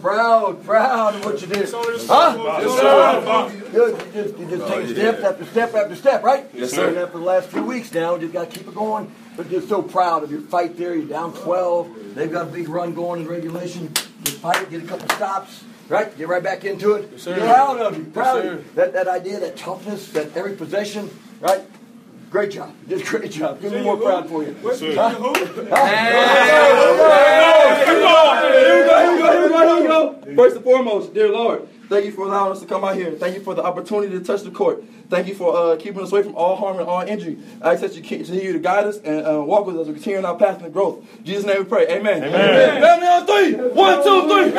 proud, proud of what you did. Good. You just, you take step after step after step, right? Yes, sir. That for the last few weeks now, we just got to keep it going. But just so proud of your fight there. You're down 12. They've got a big run going in regulation. Just fight get a couple stops, right? Get right back into it. Yes. Proud of you. Proud Yes, of you. That, that idea, that toughness, that every possession, right? Great job. You did a great job. Give me more proud for you. sir. Huh? Come on. Here we go, here we go, here we go, here we go. First and foremost, dear Lord, thank you for allowing us to come out here. Thank you for the opportunity to touch the court. Thank you for uh, keeping us away from all harm and all injury. I ask that you continue to guide us and uh, walk with us as we continue on our path and growth. In Jesus' name we pray. Amen. Amen. Family on three. One, two, three.